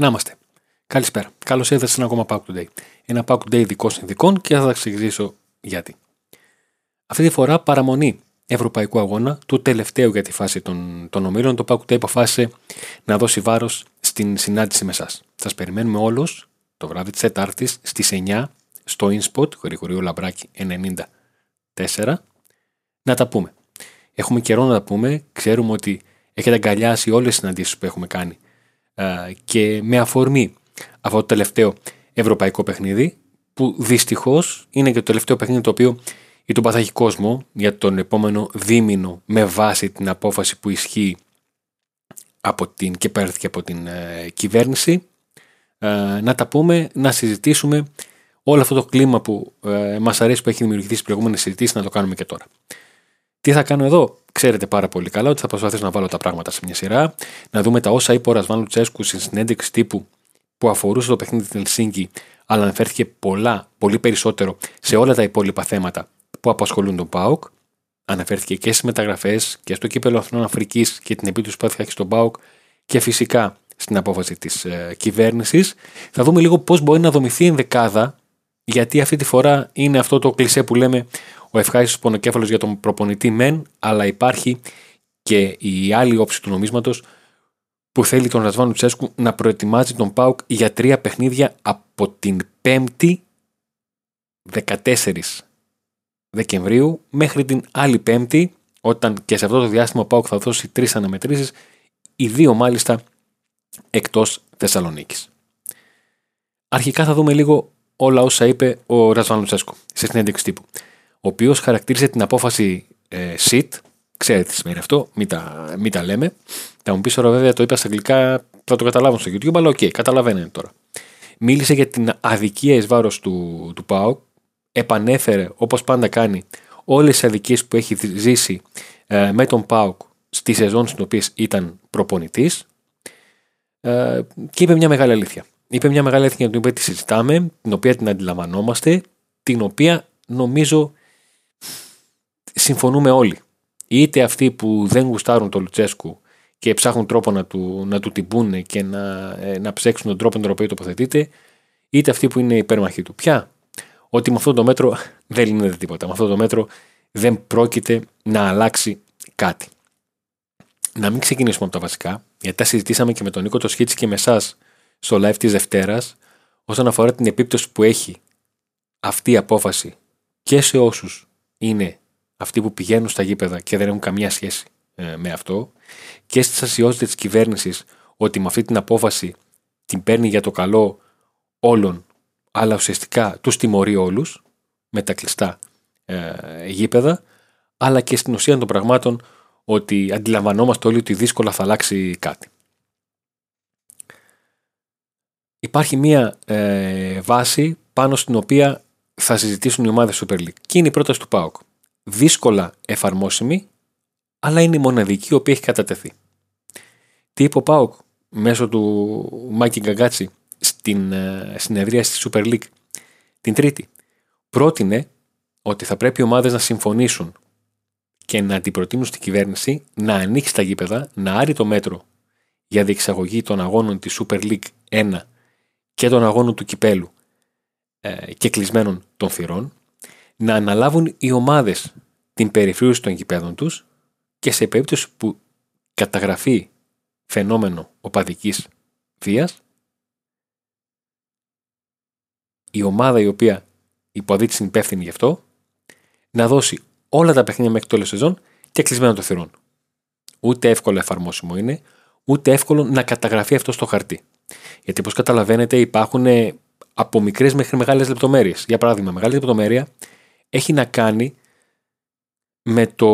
Να είμαστε. Καλησπέρα. Καλώς ήρθατε σε ένα ακόμα Pack Today. Ένα Pack Today δικών συνδικών και θα σα εξηγήσω γιατί. Αυτή τη φορά παραμονή ευρωπαϊκού αγώνα, του τελευταίου για τη φάση των, των ομίλων, το Pack Today αποφάσισε να δώσει βάρος στην συνάντηση με εσάς. Σας περιμένουμε όλους το βράδυ της Τετάρτης στις 9 στο InSpot, Γρηγορείο Λαμπράκη 94, να τα πούμε. Έχουμε καιρό να τα πούμε. Ξέρουμε ότι έχετε αγκαλιάσει όλες τις συναντήσεις που έχουμε κάνει και με αφορμή αυτό το τελευταίο ευρωπαϊκό παιχνίδι, που δυστυχώς είναι και το τελευταίο παιχνίδι το οποίο η τον θα κόσμο για τον επόμενο δίμηνο με βάση την απόφαση που ισχύει από την, και παίρνει από την ε, κυβέρνηση. Ε, να τα πούμε, να συζητήσουμε όλο αυτό το κλίμα που ε, μας αρέσει που έχει δημιουργηθεί στις προηγούμενες συζητήσεις να το κάνουμε και τώρα. Τι θα κάνω εδώ, ξέρετε πάρα πολύ καλά ότι θα προσπαθήσω να βάλω τα πράγματα σε μια σειρά, να δούμε τα όσα είπε ο Ρασβάν Λουτσέσκου στην συνέντευξη τύπου που αφορούσε το παιχνίδι τη Ελσίνκη, αλλά αναφέρθηκε πολλά, πολύ περισσότερο σε όλα τα υπόλοιπα θέματα που απασχολούν τον ΠΑΟΚ. Αναφέρθηκε και στις μεταγραφές και στο κύπελο Αθηνών Αφρικής και την επίτευξη που θα έχει στον ΠΑΟΚ και φυσικά στην απόφαση της ε, κυβέρνησης. Θα δούμε λίγο πώς μπορεί να δομηθεί η δεκάδα, γιατί αυτή τη φορά είναι αυτό το κλισέ που λέμε ο ευχάριστος πονοκέφαλος για τον προπονητή μεν, αλλά υπάρχει και η άλλη όψη του νομίσματος που θέλει τον Ρασβάν Τσέσκου να προετοιμάζει τον Πάουκ για τρία παιχνίδια από την 5η 14 Δεκεμβρίου μέχρι την άλλη Πέμπτη, όταν και σε αυτό το διάστημα ο Πάουκ θα δώσει τρεις αναμετρήσεις, οι δύο μάλιστα εκτός Θεσσαλονίκης. Αρχικά θα δούμε λίγο όλα όσα είπε ο Ρασβάν Λουτσέσκο σε συνέντευξη τύπου ο οποίος χαρακτήρισε την απόφαση ε, shit. Ξέρετε τι σημαίνει αυτό, μην τα, μην τα λέμε. Θα μου πεις τώρα, βέβαια, το είπα στα αγγλικά, θα το καταλάβουν στο YouTube, αλλά OK, okay, καταλαβαίνετε τώρα. Μίλησε για την αδικία εις βάρος του, του ΠΑΟΚ, επανέφερε, όπως πάντα κάνει, όλες τις αδικίες που έχει ζήσει ε, με τον ΠΑΟΚ στη σεζόν στην οποία ήταν προπονητής. Ε, και είπε μια μεγάλη αλήθεια. Είπε μια μεγάλη αλήθεια για την οποία τη συζητάμε, την οποία την αντιλαμβανόμαστε, την οποία νομίζω συμφωνούμε όλοι. Είτε αυτοί που δεν γουστάρουν το Λουτσέσκου και ψάχνουν τρόπο να του, να του τυμπούνε και να, ε, να ψέξουν τον τρόπο με τον οποίο τοποθετείται, είτε αυτοί που είναι υπέρμαχοι του. Πια, ότι με αυτό το μέτρο δεν λύνεται τίποτα. Με αυτό το μέτρο δεν πρόκειται να αλλάξει κάτι. Να μην ξεκινήσουμε από τα βασικά, γιατί τα συζητήσαμε και με τον Νίκο το Σχίτση και με εσάς στο live της Δευτέρας, όσον αφορά την επίπτωση που έχει αυτή η απόφαση και σε όσους είναι αυτοί που πηγαίνουν στα γήπεδα και δεν έχουν καμία σχέση ε, με αυτό και στις ασιότητες της κυβέρνησης ότι με αυτή την απόφαση την παίρνει για το καλό όλων αλλά ουσιαστικά τους τιμωρεί όλους με τα κλειστά ε, γήπεδα αλλά και στην ουσία των πραγμάτων ότι αντιλαμβανόμαστε όλοι ότι δύσκολα θα αλλάξει κάτι. Υπάρχει μία ε, βάση πάνω στην οποία θα συζητήσουν οι ομάδες Super League. Και είναι η πρόταση του ΠΑΟΚ. Δύσκολα εφαρμόσιμη, αλλά είναι η μοναδική η οποία έχει κατατεθεί. Τι είπε ο ΠΑΟΚ μέσω του Μάκη Γκαγκάτσι στην ε, συνεδρία στη Super League; Την Τρίτη. Πρότεινε ότι θα πρέπει οι ομάδες να συμφωνήσουν και να την προτείνουν στην κυβέρνηση να ανοίξει τα γήπεδα, να άρει το μέτρο για διεξαγωγή των αγώνων της Super League 1 και των αγώνων του Κυπέλου ε, και κλεισμένων των θυρών, να αναλάβουν οι ομάδες την περιφρήρωση των γηπέδων τους και σε περίπτωση που καταγραφεί φαινόμενο οπαδικής βίας, η ομάδα η οποία υποδείται την υπεύθυνη γι' αυτό, να δώσει όλα τα παιχνίδια μέχρι το τέλος σεζόν και κλεισμένο των θυρών. Ούτε εύκολο εφαρμόσιμο είναι, ούτε εύκολο να καταγραφεί αυτό στο χαρτί. Γιατί όπως καταλαβαίνετε υπάρχουν από μικρές μέχρι μεγάλες λεπτομέρειες. Για παράδειγμα, μεγάλη λεπτομέρεια έχει να κάνει με το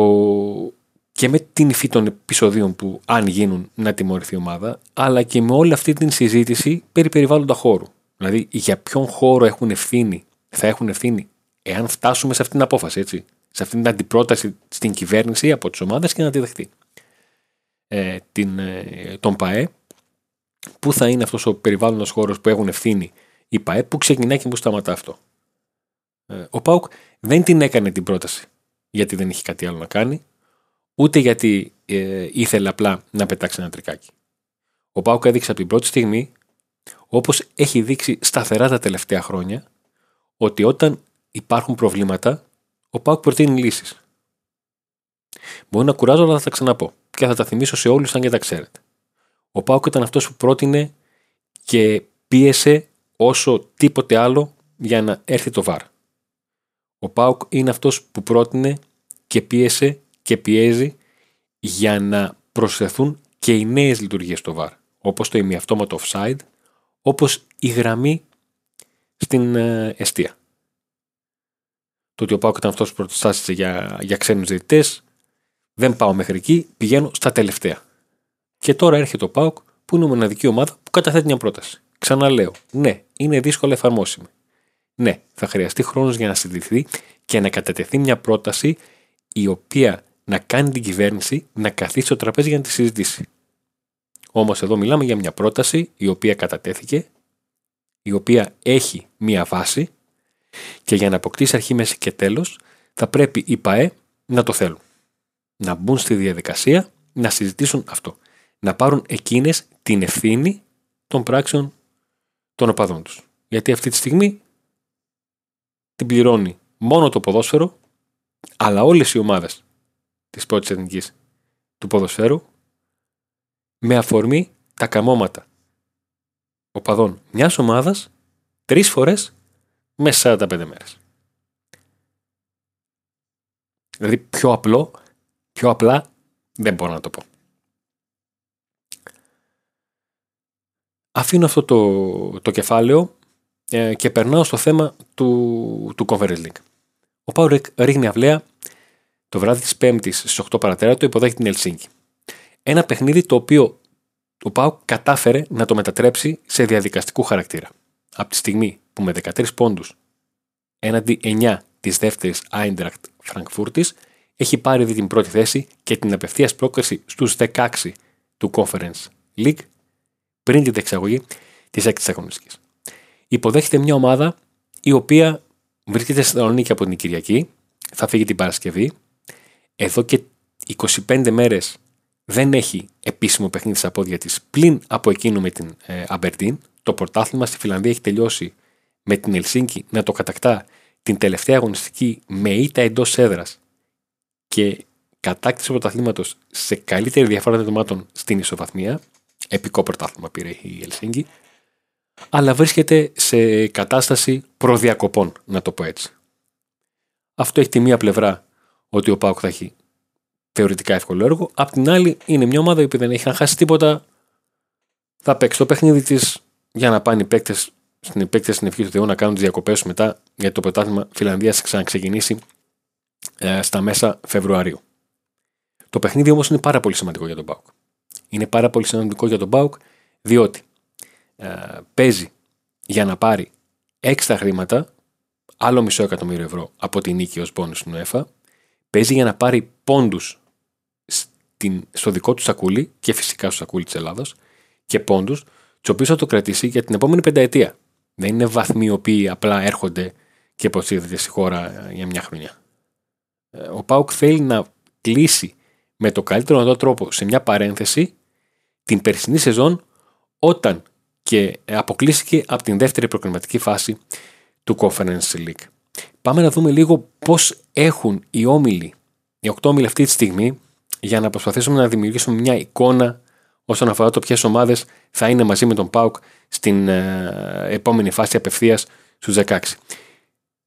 και με την υφή των επεισοδίων που αν γίνουν να τιμωρηθεί η ομάδα, αλλά και με όλη αυτή την συζήτηση περί περιβάλλοντα χώρου. Δηλαδή, για ποιον χώρο έχουν ευθύνη, θα έχουν ευθύνη, εάν φτάσουμε σε αυτή την απόφαση, έτσι, σε αυτή την αντιπρόταση στην κυβέρνηση από τις ομάδες και να τη δεχτεί. Ε, την, ε, τον ΠαΕ, πού θα είναι αυτός ο περιβάλλοντας χώρος που έχουν ευθύνη η ΠαΕ που ξεκινάει και που σταματά αυτό. Ε, ο Πάουκ δεν την έκανε την πρόταση γιατί δεν είχε κάτι άλλο να κάνει, ούτε γιατί ε, ήθελε απλά να πετάξει ένα τρικάκι. Ο Πάουκ έδειξε από την πρώτη στιγμή όπως έχει δείξει σταθερά τα τελευταία χρόνια, ότι όταν υπάρχουν προβλήματα, ο Πάουκ προτείνει λύσεις. Μπορεί να κουράζω, αλλά θα τα ξαναπώ και θα τα θυμίσω σε όλους αν και τα ξέρετε. Ο Πάουκ ήταν αυτός που πρότεινε και πίεσε όσο τίποτε άλλο για να έρθει το βαρ. Ο Πάουκ είναι αυτός που πρότεινε και πίεσε και πιέζει για να προσθεθούν και οι νέες λειτουργίες στο βαρ. Όπως το ημιαυτόματο offside, όπως η γραμμή στην ε, αιστεία. Το ότι ο Πάουκ ήταν αυτός που προτιστάσισε για, για ξένους διαιτητές, δεν πάω μέχρι εκεί, πηγαίνω στα τελευταία. Και τώρα έρχεται ο Πάουκ που είναι η μοναδική ομάδα που καταθέτει μια πρόταση. Ξαναλέω, ναι, είναι δύσκολα εφαρμόσιμη. Ναι, θα χρειαστεί χρόνος για να συντηρηθεί και να κατατεθεί μια πρόταση η οποία να κάνει την κυβέρνηση να καθίσει στο τραπέζι για να τη συζητήσει. Όμως εδώ μιλάμε για μια πρόταση η οποία κατατέθηκε, η οποία έχει μια βάση και για να αποκτήσει αρχή, μέση και τέλος θα πρέπει οι ΠαΕ να το θέλουν. Να μπουν στη διαδικασία να συζητήσουν αυτό. Να πάρουν εκείνες την ευθύνη των πράξεων των οπαδών τους. Γιατί αυτή τη στιγμή την πληρώνει μόνο το ποδόσφαιρο, αλλά όλες οι ομάδες της πρώτης εθνικής του ποδοσφαίρου με αφορμή τα καμώματα οπαδών μιας ομάδας τρεις φορές μέσα 45 μέρες. Δηλαδή πιο απλό, πιο απλά δεν μπορώ να το πω. Αφήνω αυτό το, το κεφάλαιο ε, και περνάω στο θέμα του, του Conference League. Ο Πάουρεκ ρίχνει αυλαία το βράδυ της Πέμπτης στις 8 παρατέρα του υποδέχει την Ελσίνκη. Ένα παιχνίδι το οποίο ο Πάου κατάφερε να το μετατρέψει σε διαδικαστικού χαρακτήρα. Από τη στιγμή που με 13 πόντους έναντι 9 της δεύτερης Άιντρακτ Φραγκφούρτης έχει πάρει δει την πρώτη θέση και την απευθείας πρόκριση στους 16 του Conference League πριν την εξαγωγή της έκτης αγωνιστικής. Υποδέχεται μια ομάδα η οποία βρίσκεται στη Θεσσαλονίκη από την Κυριακή, θα φύγει την Παρασκευή. Εδώ και 25 μέρες δεν έχει επίσημο παιχνίδι στα πόδια της πλην από εκείνο με την ε, Αμπερντίν. Το πρωτάθλημα στη Φιλανδία έχει τελειώσει με την Ελσίνκη να το κατακτά την τελευταία αγωνιστική με ήττα εντός έδρας και κατάκτηση πρωταθλήματος σε καλύτερη διαφορά δεδομάτων στην ισοβαθμία. Επικό πρωτάθλημα πήρε η Ελσίνκη. Αλλά βρίσκεται σε κατάσταση προδιακοπών, να το πω έτσι. Αυτό έχει τη μία πλευρά ότι ο Πάουκ θα έχει θεωρητικά εύκολο έργο. Απ' την άλλη, είναι μια ομάδα που δεν έχει να χάσει τίποτα. Θα παίξει το παιχνίδι της για να πάνε οι παίκτες στην επέκταση στην ευχή του Θεού να κάνουν τις διακοπές του μετά γιατί το πρωτάθλημα Φιλανδίας θα ξαναξεκινήσει ε, στα μέσα Φεβρουαρίου. Το παιχνίδι όμως είναι πάρα πολύ σημαντικό για τον Πάουκ. Είναι πάρα πολύ σημαντικό για τον Πάουκ διότι ε, παίζει για να πάρει έξτρα χρήματα, άλλο μισό εκατομμύριο ευρώ από την νίκη ως πόνους στην ΟΕΦΑ, παίζει για να πάρει πόντους στο δικό του σακούλι και φυσικά στο σακούλι της Ελλάδας και πόντους, τους οποίους θα το κρατήσει για την επόμενη πενταετία. Δεν είναι βαθμοί οι οποίοι απλά έρχονται και υποσύρθεται στη χώρα για μια χρονιά. Ε, ο Πάουκ θέλει να κλείσει με το καλύτερο δυνατό τρόπο σε μια παρένθεση την περσινή σεζόν όταν και αποκλείστηκε από την δεύτερη προκριματική φάση του Conference League. Πάμε να δούμε λίγο πώς έχουν οι όμιλοι, οι οκτώ όμιλοι αυτή τη στιγμή για να προσπαθήσουμε να δημιουργήσουμε μια εικόνα όσον αφορά το ποιες ομάδες θα είναι μαζί με τον Πάουκ στην ε, επόμενη φάση απευθείας στους 16.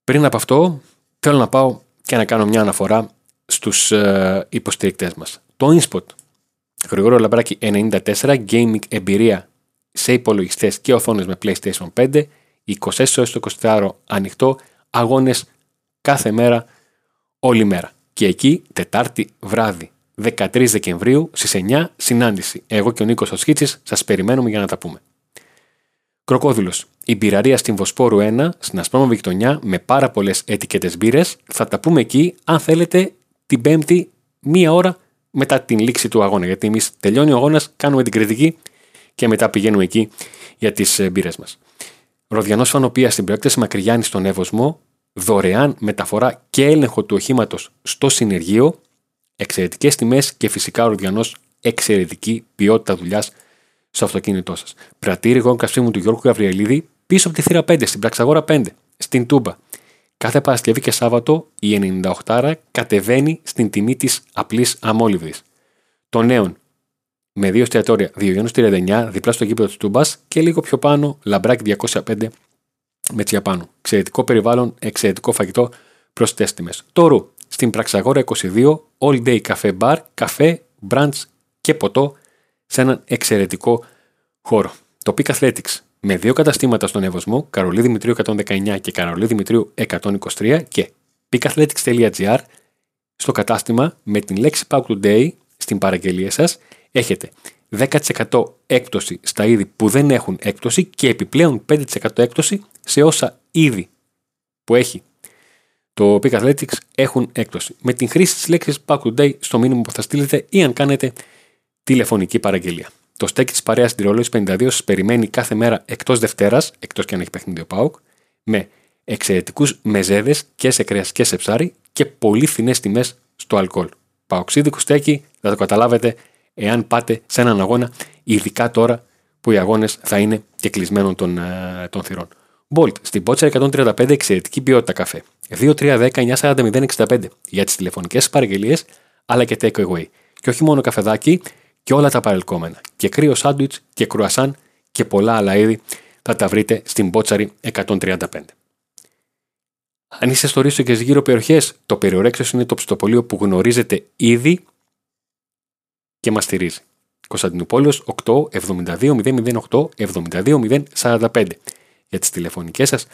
Πριν από αυτό, θέλω να πάω και να κάνω μια αναφορά στους ε, υποστηρικτές μας. Το InSpot, γρηγόρο λαμπράκι 94, gaming εμπειρία σε υπολογιστές και οθόνες με PlayStation 5, 24 ώρες το 24 ανοιχτό, αγώνες κάθε μέρα, όλη μέρα. Και εκεί, Τετάρτη βράδυ, 13 Δεκεμβρίου στις 9 συνάντηση. Εγώ και ο Νίκος Οσχίτση σας περιμένουμε για να τα πούμε. Κροκόδηλος. Η μπειραρία στην Βοσπόρου 1, στην Ασπρόμα Βικτονιά, με πάρα πολλές ετικέτες μπύρες. Θα τα πούμε εκεί, αν θέλετε, την Πέμπτη, μία ώρα μετά την λήξη του αγώνα. Γιατί εμείς τελειώνει ο αγώνας, κάνουμε την κριτική και μετά πηγαίνουμε εκεί για τις ε, μπύρες μας. Ροδιανός Φανοπίας στην προέκταση Μακριγιάννη στον Εύωσμο, δωρεάν μεταφορά και έλεγχο του οχήματος στο συνεργείο, εξαιρετικές τιμές και φυσικά ο Ροδιανός εξαιρετική ποιότητα δουλειάς στο αυτοκίνητό σας. Πρατήρι γόν καυσίμου του Γιώργου Γαβριελίδη πίσω από τη θύρα 5, στην Πραξαγόρα 5, στην Τούμπα. Κάθε Παρασκευή και Σάββατο η 98 κατεβαίνει στην τιμή της απλής αμόλυβδης. Το νέον με δύο εστιατόρια, Διογέννου 39, διπλά στο γήπεδο της Τούμπας και λίγο πιο πάνω, Λαμπράκι 205 με τσιαπάνου. Εξαιρετικό περιβάλλον, εξαιρετικό φαγητό προ τιμές. Το ρου στην Πραξαγόρα 22, all day cafe bar, καφέ, brunch και ποτό σε έναν εξαιρετικό χώρο. Το Peak Athletics με δύο καταστήματα στον Εύωσμο, Καρολί Δημητρίου 119 και Καρολί Δημητρίου 123 και peakathletics.gr στο κατάστημα με την λέξη Pack Today στην παραγγελία σας έχετε 10% έκπτωση στα είδη που δεν έχουν έκπτωση και επιπλέον 5% έκπτωση σε όσα είδη που έχει το Peak Athletics έχουν έκπτωση. Με την χρήση της λέξης Pack Today στο μήνυμα που θα στείλετε ή αν κάνετε τηλεφωνική παραγγελία. Το στέκι της παρέας Τυρολόη 52 σας περιμένει κάθε μέρα εκτός Δευτέρας, εκτός και αν έχει παιχνίδι ο Πάουκ, με εξαιρετικούς μεζέδες και σε κρέας και σε ψάρι και πολύ φθηνές τιμές στο αλκοόλ. Παοξίδικο στέκι, θα το καταλάβετε εάν πάτε σε έναν αγώνα, ειδικά τώρα που οι αγώνες θα είναι και κλεισμένων των, ε, των θυρών. Bolt, στην Πότσα 135 εξαιρετική ποιότητα καφέ. 2310-940-065 για τις τηλεφωνικές παραγγελίες αλλά και take away. Και όχι μόνο καφεδάκι, και όλα τα παρελκόμενα. Και κρύο σάντουιτς και κρουασάν και πολλά άλλα είδη θα τα βρείτε στην Μπότσαρη 135. Αν είστε στο Ρίστο και στις γύρω περιοχές, το Περιορέξιο είναι το ψητοπολείο που γνωρίζετε ήδη και μας στηρίζει. Κωνσταντινούπολεως 8 72 008 72 045. Για τις τηλεφωνικές σας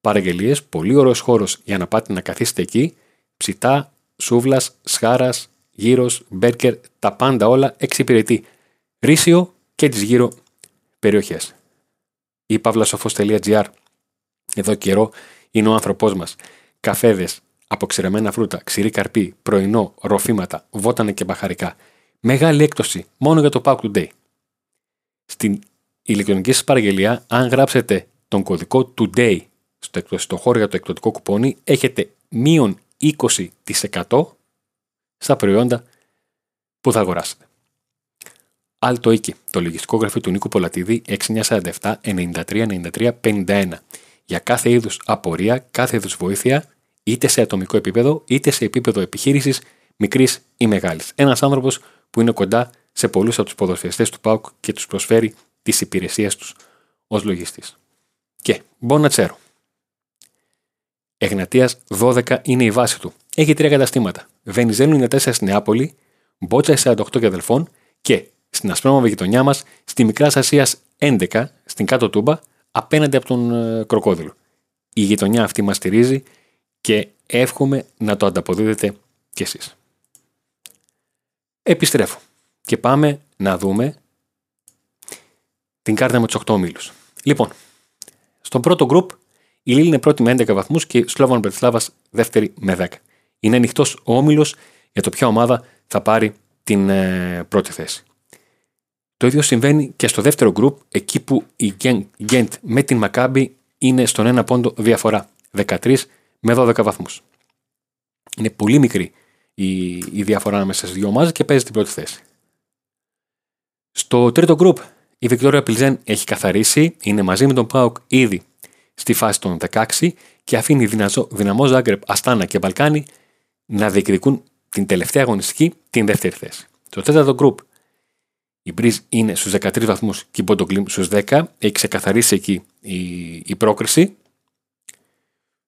παραγγελίες, πολύ ωραίος χώρος για να πάτε να καθίσετε εκεί, ψητά, σούβλας, σχάρας, γύρω, μπέρκερ, τα πάντα όλα εξυπηρετεί. Ρήσιο και τις γύρω περιοχές. Η παύλασοφό.gr εδώ καιρό είναι ο άνθρωπός μας. Καφέδες, αποξηρεμένα φρούτα, ξηρή καρπί, πρωινό, ροφήματα, βότανα και μπαχαρικά. Μεγάλη έκπτωση μόνο για το Pack Today. Στην ηλεκτρονική σας παραγγελία, αν γράψετε τον κωδικό Today στο, στο χώρο για το εκπτωτικό κουπόνι, έχετε μείον 20% στα προϊόντα που θα αγοράσετε. Άλτο Οίκη, το λογιστικό γραφείο του Νίκου Πολατίδη 6947 93 93 51. Για κάθε είδους απορία, κάθε είδους βοήθεια, είτε σε ατομικό επίπεδο, είτε σε επίπεδο επιχείρησης μικρής ή μεγάλης. Ένας άνθρωπος που είναι κοντά σε πολλούς από τους ποδοσφαιριστές του ΠΑΟΚ και τους προσφέρει τις υπηρεσίες τους ως λογιστής. Και Μπονατσέρο. Εγνατίας 12 είναι η βάση του. Έχει τρία καταστήματα. Βενιζέλου είναι 4 στην Νεάπολη, Μπότσα 48 και αδελφών και στην ασπρόμαυρη γειτονιά μας, στη Μικρά Ασίας 11, στην κάτω τούμπα, απέναντι από τον ε, κροκόδιλο. Η γειτονιά αυτή μας στηρίζει και εύχομαι να το ανταποδίδετε κι εσείς. Επιστρέφω και πάμε να δούμε την κάρτα με τους 8 ομίλους. Λοιπόν, στον πρώτο γκρουπ η Λίλη είναι πρώτη με 11 βαθμούς και η Σλόβαν Μπερτισλάβας δεύτερη με 10. Είναι ανοιχτός ο όμιλος για το ποια ομάδα θα πάρει την ε, πρώτη θέση. Το ίδιο συμβαίνει και στο δεύτερο γκρουπ, εκεί που η Γκέντ με την Μακάμπη είναι στον ένα πόντο διαφορά. 13 με 12 βαθμούς. Είναι πολύ μικρή η, η διαφορά μέσα στις δύο ομάδες και παίζει την πρώτη θέση. Στο τρίτο γκρουπ, η Βικτόρια Πιλζέν έχει καθαρίσει, είναι μαζί με τον Πάουκ ήδη στη φάση των 16 και αφήνει δυναμό Ζάγκρεπ, Αστάνα και Μπαλκάνι να διεκδικούν την τελευταία αγωνιστική την δεύτερη θέση. Το τέταρτο γκρουπ, η Μπριζ είναι στους 13 βαθμούς και η Μποντογκλίμ στους 10. Έχει ξεκαθαρίσει εκεί η, η πρόκριση.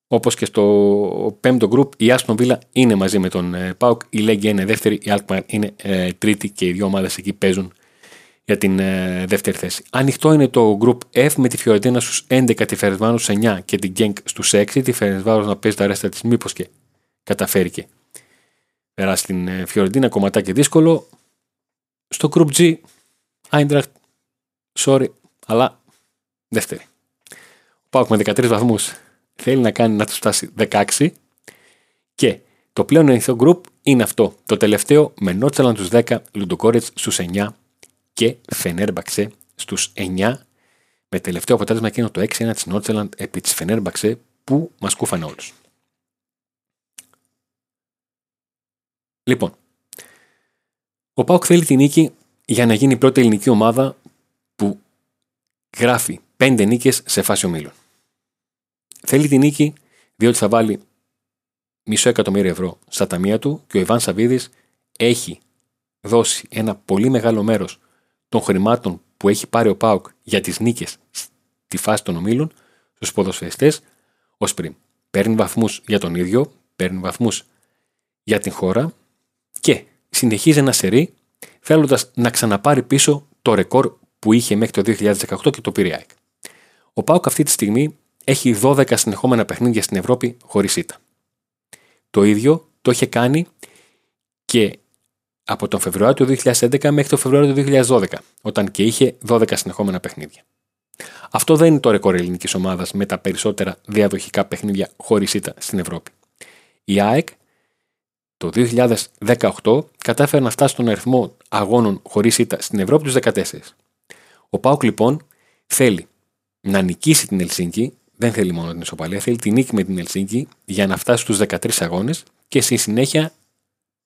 Όπως και στο πέμπτο γκρουπ, η Άσπον Βίλα είναι μαζί με τον ε, Πάουκ, η Λέγκια είναι δεύτερη, η Αλκμαρ είναι ε, τρίτη και οι δύο ομάδες εκεί παίζουν για την ε, δεύτερη θέση. Ανοιχτό είναι το Group F με τη Φιωρεντίνα στους 11, τη Φερεσβάνου στου 9 και την Γκένκ στους 6. Τη Φερεσβάνου να παίζει τα ρέστα της, μήπως και καταφέρει και περάσει την ε, Φιωρεντίνα, κομματάκι δύσκολο. Στο Group G, Eintracht, sorry, αλλά δεύτερη. Ο Πάουκ με 13 βαθμούς θέλει να κάνει να τους φτάσει 16 και το πλέον ενιαίο group είναι αυτό. Το τελευταίο με Νότσαλαν στους 10, Λουντοκόρετ στους 9 και Φενέρμπαξε στους 9 με τελευταίο αποτέλεσμα εκείνο το 6-1 της Νόρτσελαντ επί της Φενέρμπαξε που μας κούφανε όλους. Λοιπόν, ο Πάουκ θέλει την νίκη για να γίνει η πρώτη ελληνική ομάδα γράφει 5 νίκες σε φάση ομίλων. Θέλει τη νίκη διότι θα βάλει μισό εκατομμύριο ευρώ στα ταμεία του και ο Ιβάν Σαββίδης έχει δώσει ένα πολύ μεγάλο μέρος των χρημάτων που έχει πάρει ο Πάουκ για τις νίκες στη φάση των ομίλων στους ποδοσφαιριστές ω πριν. Παίρνει βαθμούς για τον ίδιο, παίρνει βαθμούς για την χώρα και συνεχίζει να σερεί θέλοντας να ξαναπάρει πίσω το ρεκόρ που είχε μέχρι το 2018 και το πήρε Ο Πάουκ αυτή τη στιγμή έχει 12 συνεχόμενα παιχνίδια στην Ευρώπη χωρίς ήττα. Το ίδιο το είχε κάνει και από τον Φεβρουάριο του 2011 μέχρι τον Φεβρουάριο του 2012, όταν και είχε 12 συνεχόμενα παιχνίδια. Αυτό δεν είναι το ρεκόρ ελληνικής ομάδας με τα περισσότερα διαδοχικά παιχνίδια χωρίς ήττα στην Ευρώπη. Η ΑΕΚ το 2018 κατάφερε να φτάσει στον αριθμό αγώνων χωρίς ήττα στην Ευρώπη τους 14. Ο Πάουκ λοιπόν θέλει να νικήσει την Ελσίνκη, δεν θέλει μόνο την ισοπαλία, θέλει τη νίκη με την Ελσίνκη για να φτάσει στους 13 αγώνες και στη συνέχεια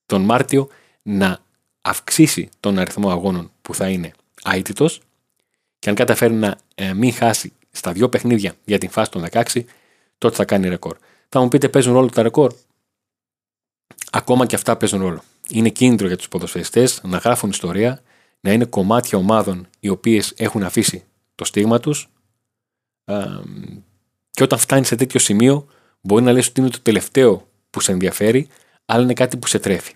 τον Μάρτιο να αυξήσει τον αριθμό αγώνων που θα είναι αίτητος και αν καταφέρει να ε, μην χάσει στα δύο παιχνίδια για την φάση των 16, τότε θα κάνει ρεκόρ. Θα μου πείτε, παίζουν ρόλο τα ρεκόρ; Ακόμα και αυτά παίζουν ρόλο. Είναι κίνητρο για τους ποδοσφαιριστές να γράφουν ιστορία, να είναι κομμάτια ομάδων οι οποίες έχουν αφήσει το στίγμα τους. Και όταν φτάνει σε τέτοιο σημείο, μπορεί να λες ότι είναι το τελευταίο που σε ενδιαφέρει, αλλά είναι κάτι που σε τρέφει.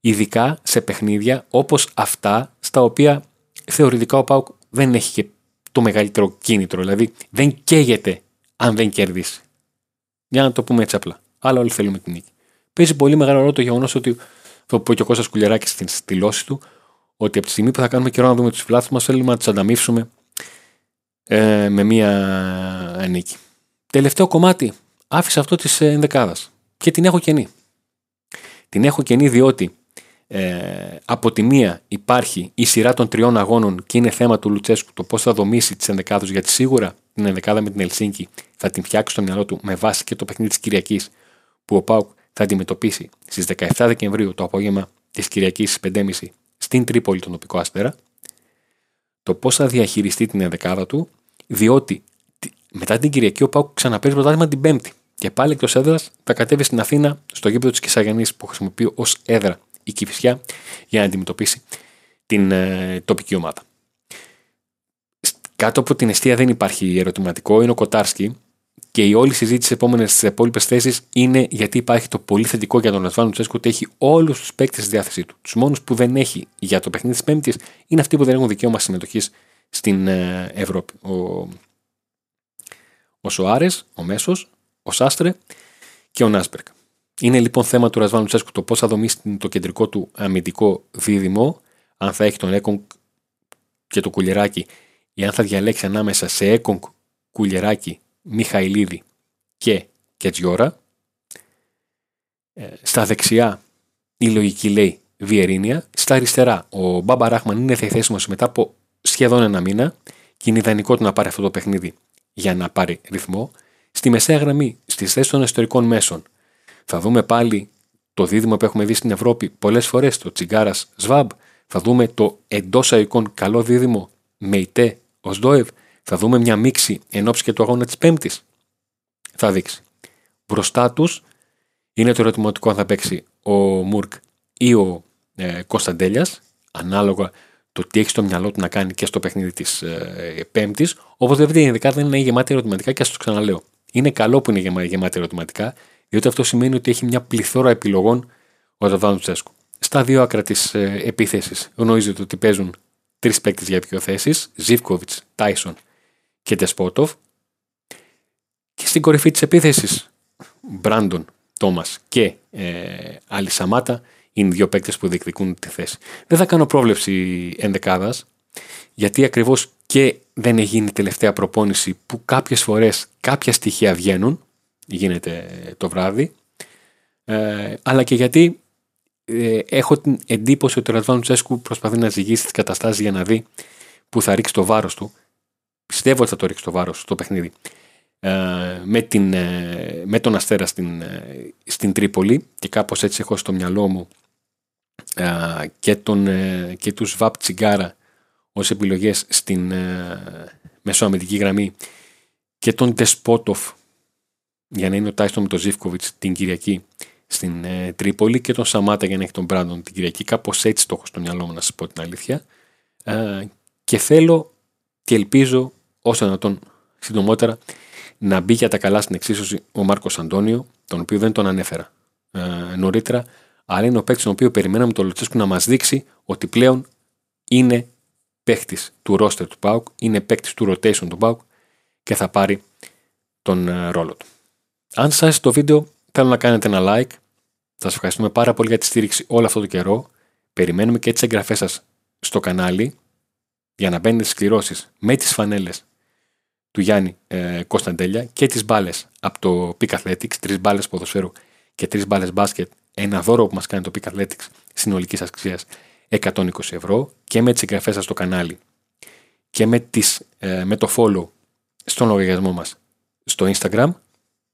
Ειδικά σε παιχνίδια όπως αυτά, στα οποία θεωρητικά ο Πάουκ δεν έχει και το μεγαλύτερο κίνητρο. Δηλαδή δεν καίγεται αν δεν κερδίσει. Για να το πούμε έτσι απλά. Αλλά όλοι θέλουμε την νίκη. Παίζει πολύ μεγάλο ρόλο το γεγονός ότι, το πω και ο Κώστας Κουλιαράκης στην στυλώση του, ότι από τη στιγμή που θα κάνουμε καιρό να δούμε τους φιλάθλου μας, θέλουμε να τους ανταμείψουμε ε, με μία νίκη. Τελευταίο κομμάτι. Άφησα αυτό της ενδεκάδας. Και την έχω κενή. Την έχω κενή διότι ε, από τη μία υπάρχει η σειρά των τριών αγώνων και είναι θέμα του Λουτσέσκου το πώς θα δομήσει τις ενδεκάδες, γιατί σίγουρα την ενδεκάδα με την Ελσίνκη θα την φτιάξει στο μυαλό του με βάση και το παιχνίδι της Κυριακής που ο Πάουκ θα αντιμετωπίσει στις 17 Δεκεμβρίου το απόγευμα της Κυριακής στις 5.30 στην Τρίπολη, τον τοπικό αστέρα. Το πώς θα διαχειριστεί την ενδεκάδα του, διότι μετά την Κυριακή ο Πάουκ ξαναπέζει πρωτάθλημα την Πέμπτη. Και πάλι εκτός έδρας θα κατέβει στην Αθήνα στο γήπεδο της Κυσαγενή που χρησιμοποιεί ως έδρα η Κυφσιά για να αντιμετωπίσει την ε, τοπική ομάδα. Κάτω από την αιστεία δεν υπάρχει ερωτηματικό, είναι ο Κοτάρσκι και η όλη συζήτηση στις επόμενες υπόλοιπε θέσεις είναι γιατί υπάρχει το πολύ θετικό για τον Ρασβάνο Τσέσκο ότι έχει όλους τους παίκτες στη διάθεσή του. Τους μόνους που δεν έχει για το παιχνίδι της Πέμπτης είναι αυτοί που δεν έχουν δικαίωμα συμμετοχής στην ε, Ευρώπη. Ο, ο Σοάρε, ο Μέσος, ο Σάστρε και ο Νάσπερκ. Είναι λοιπόν θέμα του Ρασβάνου Τσέσκου το πώς θα δομήσει το κεντρικό του αμυντικό δίδυμο, αν θα έχει τον Έκονγκ και το Κουλεράκι, ή αν θα διαλέξει ανάμεσα σε Έκονγκ, Κουλεράκι, Μιχαηλίδη και Κετζιόρα. Ε, στα δεξιά η λογική λέει Βιερίνια. Στα αριστερά ο Μπάμπα Ράχμαν είναι διαθέσιμος μετά από σχεδόν ένα μήνα και είναι ιδανικό του να πάρει αυτό το παιχνίδι για να πάρει ρυθμό. Στη μεσαία γραμμή, στις θέσεις των ιστορικών μέσων, θα δούμε πάλι το δίδυμο που έχουμε δει στην Ευρώπη πολλές φορές, το Τσιγκάρας Σβάμπ. Θα δούμε το εντός αικών καλό δίδυμο Μεϊτέ Οσδόευ. Θα δούμε μια μίξη εν ώψη και του αγώνα της Πέμπτης. Θα δείξει. Μπροστά τους είναι το ερωτηματικό αν θα παίξει ο Μουρκ ή ο ε, Κωνσταντέλιας, ανάλογα το τι έχεις στο μυαλό του να κάνει και στο παιχνίδι της ε, Πέμπτης. Όπως δεν η δεν είναι γεμάτη ερωτηματικά και ας το ξαναλέω. Είναι καλό που είναι γεμάτη ερωτηματικά, διότι αυτό σημαίνει ότι έχει μια πληθώρα επιλογών ο Ραβάνο Τσέσκου. Στα δύο άκρα της ε, επίθεσης γνωρίζετε ότι παίζουν τρεις παίκτες για δύο θέσει: Ζήφκοβιτς, Τάισον και Τεσπότοφ. Και στην κορυφή της επίθεσης, Μπράντον, Τόμας και ε, Άλλη Σαμάτα είναι δύο παίκτες που διεκδικούν τη θέση. Δεν θα κάνω πρόβλεψη ενδεκάδας, γιατί ακριβώς και δεν έχει γίνει τελευταία προπόνηση που κάποιες φορές κάποια στοιχεία βγαίνουν γίνεται το βράδυ, ε, αλλά και γιατί ε, έχω την εντύπωση ότι ο Ρασβάνου Τσέσκου προσπαθεί να ζυγίσει τις καταστάσεις για να δει που θα ρίξει το βάρος του. Πιστεύω ότι θα το ρίξει το βάρος στο παιχνίδι. Ε, με, την, ε, με τον Αστέρα στην, ε, στην Τρίπολη και κάπως έτσι έχω στο μυαλό μου και, τον, και τους Βαπ Τσιγκάρα ως επιλογές στην μεσοαμυντική γραμμή και τον Τεσπότοφ για να είναι ο Τάιστον με τον Ζήφκοβιτ την Κυριακή στην ε, Τρίπολη και τον Σαμάτα για να έχει τον Μπράντον την Κυριακή. Κάπως έτσι το έχω στο μυαλό μου να σας πω την αλήθεια. Ε, και θέλω και ελπίζω όσο δυνατόν συντομότερα να μπει για τα καλά στην εξίσωση ο Μάρκος Αντώνιο, τον οποίο δεν τον ανέφερα ε, νωρίτερα, αλλά είναι ο παίκτης τον οποίο περιμέναμε τον Λουτσέσκου να μας δείξει ότι πλέον είναι παίκτης του ρόστερ του Πάουκ, είναι παίκτης του rotation του Πάουκ και θα πάρει τον ε, ρόλο του. Αν σας άρεσε το βίντεο, θέλω να κάνετε ένα like. Σας ευχαριστούμε πάρα πολύ για τη στήριξη όλο αυτό το καιρό. Περιμένουμε και τις εγγραφές σας στο κανάλι για να μπαίνετε στις κληρώσεις με τις φανέλες του Γιάννη ε, Κωνσταντέλια και τις μπάλες από το Peak Athletics, τρεις μπάλες ποδοσφαίρου και τρεις μπάλες μπάσκετ. Ένα δώρο που μας κάνει το Peak Athletics συνολικής αξίας 120 ευρώ και με τις εγγραφές σας στο κανάλι και με, τις, ε, με το follow στον λογαριασμό μας στο Instagram.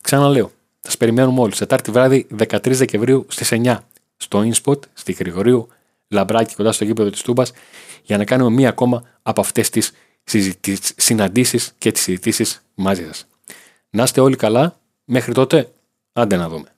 Ξαναλέω, θα σας περιμένουμε όλοι. Τετάρτη βράδυ 13 Δεκεμβρίου στις 9 στο InSpot, στη Γρηγορίου Λαμπράκη κοντά στο γήπεδο της Τούμπας, για να κάνουμε μία ακόμα από αυτές τις συναντήσεις και τις συζητήσεις μαζί σας. Να είστε όλοι καλά. Μέχρι τότε, άντε να δούμε.